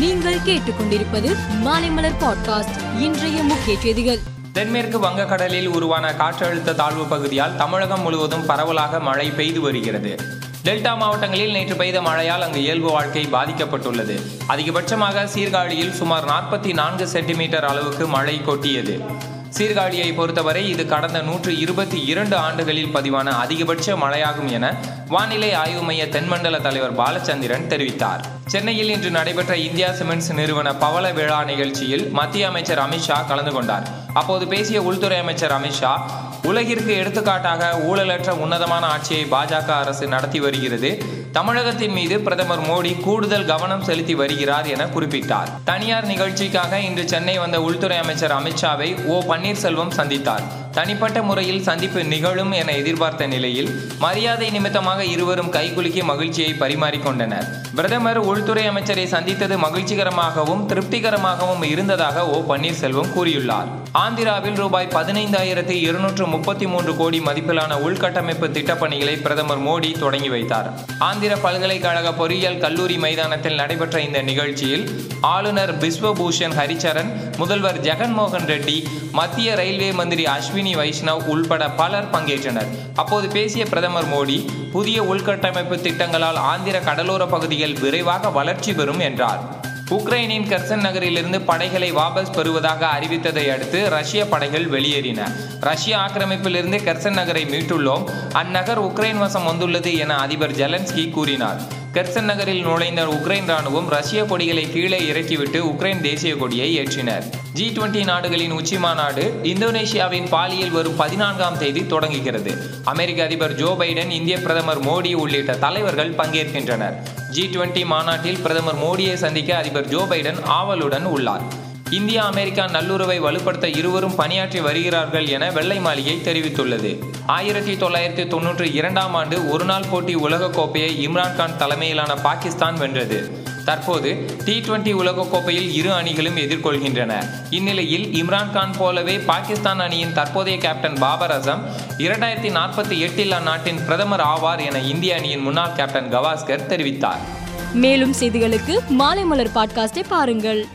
நீங்கள் கேட்டுக்கொண்டிருப்பது மாலைமலர் பாட்காஸ்ட் இன்றைய முக்கிய செய்திகள். தென்மேற்கு வங்கக்கடலில் உருவான காற்றழுத்த தாழ்வு பகுதியால் தமிழகம் முழுவதும் பரவலாக மழை பெய்து வருகிறது. டெல்டா மாவட்டங்களில் நேற்று பெய்த மழையால் அங்கு இயல்பு வாழ்க்கை பாதிக்கப்பட்டுள்ளது. அதிகபட்சமாக சீர்காழியில் சுமார் நாற்பத்தி நான்கு சென்டிமீட்டர் அளவுக்கு மழை கொட்டியது. சீர்காழியை பொறுத்தவரை இது கடந்த நூற்று இருபத்தி இரண்டு ஆண்டுகளில் பதிவான அதிகபட்ச மழையாகும் என வானிலை ஆய்வு மைய தென்மண்டல தலைவர் பாலச்சந்திரன் தெரிவித்தார். சென்னையில் இன்று நடைபெற்ற இந்தியா சிமெண்ட்ஸ் நிறுவன பவள விழா நிகழ்ச்சியில் மத்திய அமைச்சர் அமித்ஷா கலந்து கொண்டார். அப்போது பேசிய உள்துறை அமைச்சர் அமித்ஷா உலகிற்கு எடுத்துக்காட்டாக ஊழலற்ற உன்னதமான ஆட்சியை பாஜக அரசு நடத்தி வருகிறது. தமிழகத்தின் மீது பிரதமர் மோடி கூடுதல் கவனம் செலுத்தி வருகிறார் என குறிப்பிட்டார். தனியார் நிகழ்ச்சிக்காக இன்று சென்னை வந்த உள்துறை அமைச்சர் அமித்ஷாவை ஓ பன்னீர்செல்வம் சந்தித்தார். தனிப்பட்ட முறையில் சந்திப்பு நிகழும் என எதிர்பார்த்த நிலையில் மரியாதை நிமித்தமாக இருவரும் கைகுலுக்கி மகிழ்ச்சியை பரிமாறிக்கொண்டனர். பிரதமர் உள்துறை அமைச்சரை சந்தித்தது மகிழ்ச்சிகரமாகவும் திருப்திகரமாகவும் இருந்ததாக ஓ. பன்னீர்செல்வம் கூறியுள்ளார். ஆந்திராவில் ரூபாய் பதினைந்தாயிரத்தி இருநூற்று முப்பத்தி மூன்று கோடி மதிப்பிலான உள்கட்டமைப்பு திட்டப்பணிகளை பிரதமர் மோடி தொடங்கி வைத்தார். ஆந்திர பல்கலைக்கழக பொறியியல் கல்லூரி மைதானத்தில் நடைபெற்ற இந்த நிகழ்ச்சியில் ஆளுநர் பிஸ்வபூஷன் ஹரிச்சரன் முதல்வர் ஜெகன்மோகன் ரெட்டி மத்திய ரயில்வே மந்திரி அஸ்வினி வைஷ்ணவ் உள்பட பலர் பங்கேற்றனர். அப்போது பேசிய பிரதமர் மோடி புதிய உள்கட்டமைப்பு திட்டங்களால் ஆந்திர கடலோர பகுதிகள் விரைவாக வளர்ச்சி பெறும் என்றார். உக்ரைனின் கெர்சன் நகரிலிருந்து படைகளை வாபஸ் பெறுவதாக அறிவித்ததை அடுத்து ரஷ்ய படைகள் வெளியேறின. ரஷ்ய ஆக்கிரமிப்பிலிருந்து கெர்சன் நகரை மீட்டுள்ளோம். அந்நகர் உக்ரைன் வசம் வந்துள்ளது என அதிபர் ஜெலன்ஸ்கி கூறினார். கெர்சன் நகரில் நுழைந்த உக்ரைன் ராணுவம் ரஷ்ய கொடிகளை கீழே இறக்கிவிட்டு உக்ரைன் தேசிய கொடியை ஏற்றினர். ஜி டுவெண்டி நாடுகளின் உச்சி மாநாடு இந்தோனேஷியாவின் பாலியில் வரும் பதினான்காம் தேதி தொடங்குகிறது. அமெரிக்க அதிபர் ஜோ பைடன் இந்திய பிரதமர் மோடி உள்ளிட்ட தலைவர்கள் பங்கேற்கின்றனர். ஜி டுவெண்டி மாநாட்டில் பிரதமர் மோடியை சந்திக்க அதிபர் ஜோ பைடன் ஆவலுடன் உள்ளார். இந்தியா அமெரிக்கா நல்லுறவை வலுப்படுத்த இருவரும் பணியாற்றி வருகிறார்கள் என வெள்ளை மாளிகை தெரிவித்துள்ளது. ஆயிரத்தி தொள்ளாயிரத்தி தொன்னூற்றி இரண்டாம் ஆண்டு ஒருநாள் போட்டி உலகக்கோப்பையை இம்ரான்கான் தலைமையிலான பாகிஸ்தான் வென்றது. தற்போது டி டுவெண்டி உலகக்கோப்பையில் இரு அணிகளும் எதிர்கொள்கின்றன. இந்நிலையில் இம்ரான்கான் போலவே பாகிஸ்தான் அணியின் தற்போதைய கேப்டன் பாபர் அசம் இரண்டாயிரத்தி நாற்பத்தி எட்டில் அந்நாட்டின் பிரதமர் ஆவார் என இந்திய அணியின் முன்னாள் கேப்டன் கவாஸ்கர் தெரிவித்தார். மேலும் செய்திகளுக்கு மாலை மலர் பாட்காஸ்டை பாருங்கள்.